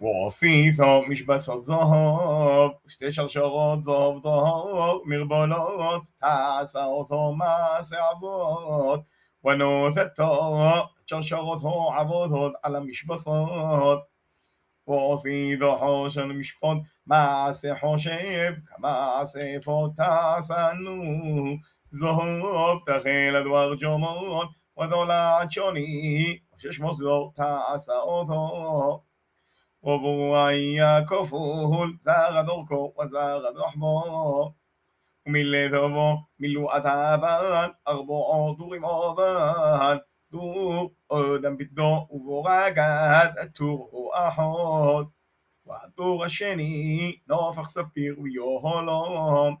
وعصيتها مش بس الذهب شتي شرشرات ذهب ذهب مربلات تعسرتها مع سعبات ونوثتها شرشرتها عبادات على مشبصات وعصيد حاشا مشبط معسى حشب كمعسى فتحسنوا ذهب تخيلت وارجمات وذلعت شني وشش مصدر تعسرتها רבוע יהיה כפול זרת ארכו וזרת רחבו ומלאת בו מלאת אבן ארבעה טורים אבן טור אדם פטדה וברקת הטור האחד והטור השני נפך ספיר ויהלם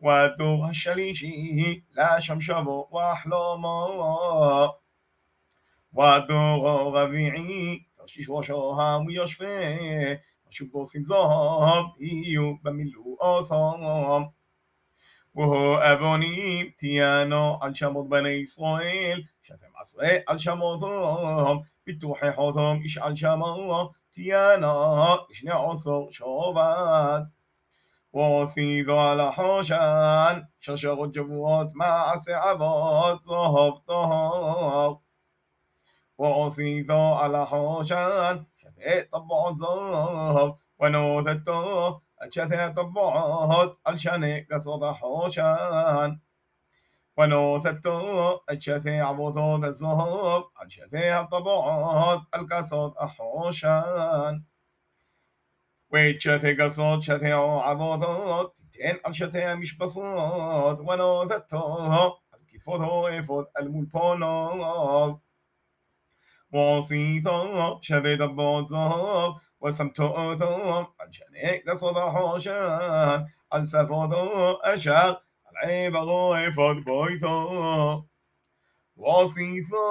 והטור השלישי לשם שבו ואחלמה والدور الربيعي תרשיש ראשם יושפה, משהו בוסים זהב, יהיו במילואותם. והוא אבונים תהיינו על שמות בני ישראל, שאתם עשרה על שמותם, פיתוחי חותם איש על שמו, תהיינה לשני עשור שובד. ועשיתו על החושן, שרשרות שבועות מעשה אבות, זהב טהור. وعصيته على حوشان. شثي طبعت ذهب ونوثته شثي طبعت الشني قصد حوشان. ونوثته الشثي عبوثوت الذهب الشثي طبعت القصد حوشان. ويتشثي قصد شثي عبوثوت تين الشثي مش بصوت. ونوثته الكفوت يفوت الملبونوت وصيثا شديد البوزا وسمتوثا الجنيك قصد حوشان السفوثا أشاق العيب غيفت بويثا وصيثا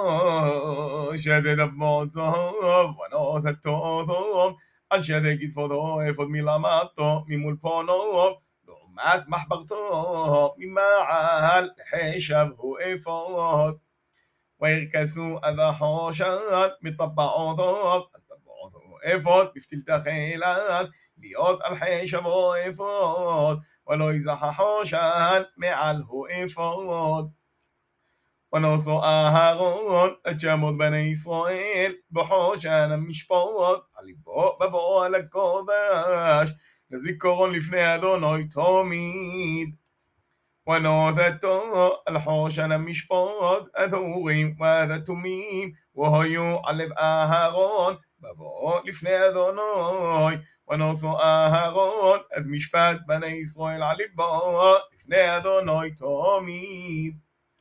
شديد البوزا ونوث التوثا الشديد فضا يفض ملاماتو ممول بونو لومات محبغتو مما عال حيشب هو إفض ويركسوا اذا حوشان مطبع عضوب مطبع عضوب بفتلت خيلان ليوت الحيش ابو افوت ولو يزح حوشان معله افوت ونوصو اهارون اتشامود بني إسرائيل بحوشان المشبوط علي بو ببو على الكوباش. لذي كورون لفني ادونوي توميد. ونوثته الحوشن המשפוט אדורים ודתומים והיו על לב אהרון בבוא לפני אדוני ונוסו אהרון את משפט בני ישראל על ליבו לפני אדוני תמיד